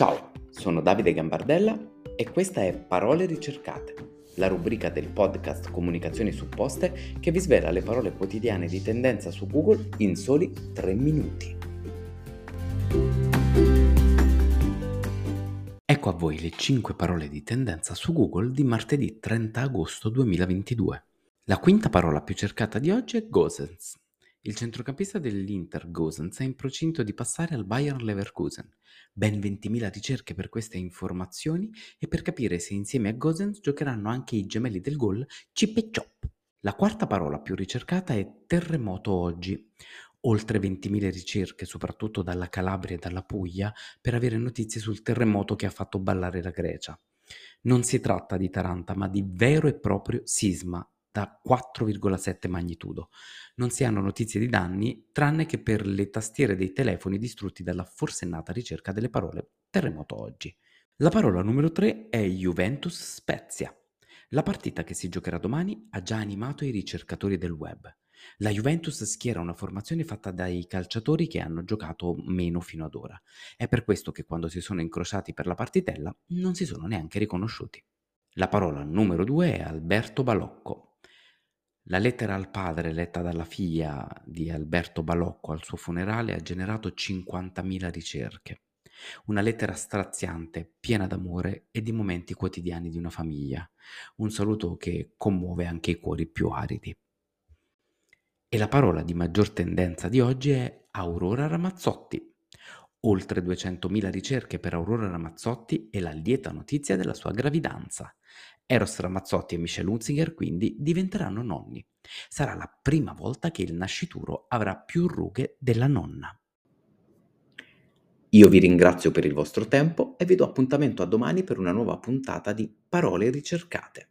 Ciao, sono Davide Gambardella e questa è Parole ricercate, la rubrica del podcast Comunicazioni supposte che vi svela le parole quotidiane di tendenza su Google in soli 3 minuti. Ecco a voi le 5 parole di tendenza su Google di martedì 30 agosto 2022. La quinta parola più cercata di oggi è Gosens. Il centrocampista dell'Inter Gosens è in procinto di passare al Bayern Leverkusen. Ben 20.000 ricerche per queste informazioni e per capire se insieme a Gosens giocheranno anche i gemelli del gol Chip e Chop. La quarta parola più ricercata è terremoto oggi. Oltre 20.000 ricerche, soprattutto dalla Calabria e dalla Puglia, per avere notizie sul terremoto che ha fatto ballare la Grecia. Non si tratta di Taranta, ma di vero e proprio sisma da 4,7 magnitudo. Non si hanno notizie di danni tranne che per le tastiere dei telefoni distrutti dalla forsennata ricerca delle parole terremoto oggi. La parola numero 3 è Juventus Spezia. La partita che si giocherà domani ha già animato i ricercatori del web. La Juventus schiera una formazione fatta dai calciatori che hanno giocato meno fino ad ora. È per questo che quando si sono incrociati per la partitella non si sono neanche riconosciuti. La parola numero 2 è Alberto Balocco. La lettera al padre letta dalla figlia di Alberto Balocco al suo funerale ha generato 50.000 ricerche. Una lettera straziante, piena d'amore e di momenti quotidiani di una famiglia. Un saluto che commuove anche i cuori più aridi. E la parola di maggior tendenza di oggi è Aurora Ramazzotti. Oltre 200.000 ricerche per Aurora Ramazzotti e la lieta notizia della sua gravidanza. Eros Ramazzotti e Michelle Hunziger quindi diventeranno nonni. Sarà la prima volta che il nascituro avrà più rughe della nonna. Io vi ringrazio per il vostro tempo e vi do appuntamento a domani per una nuova puntata di Parole ricercate.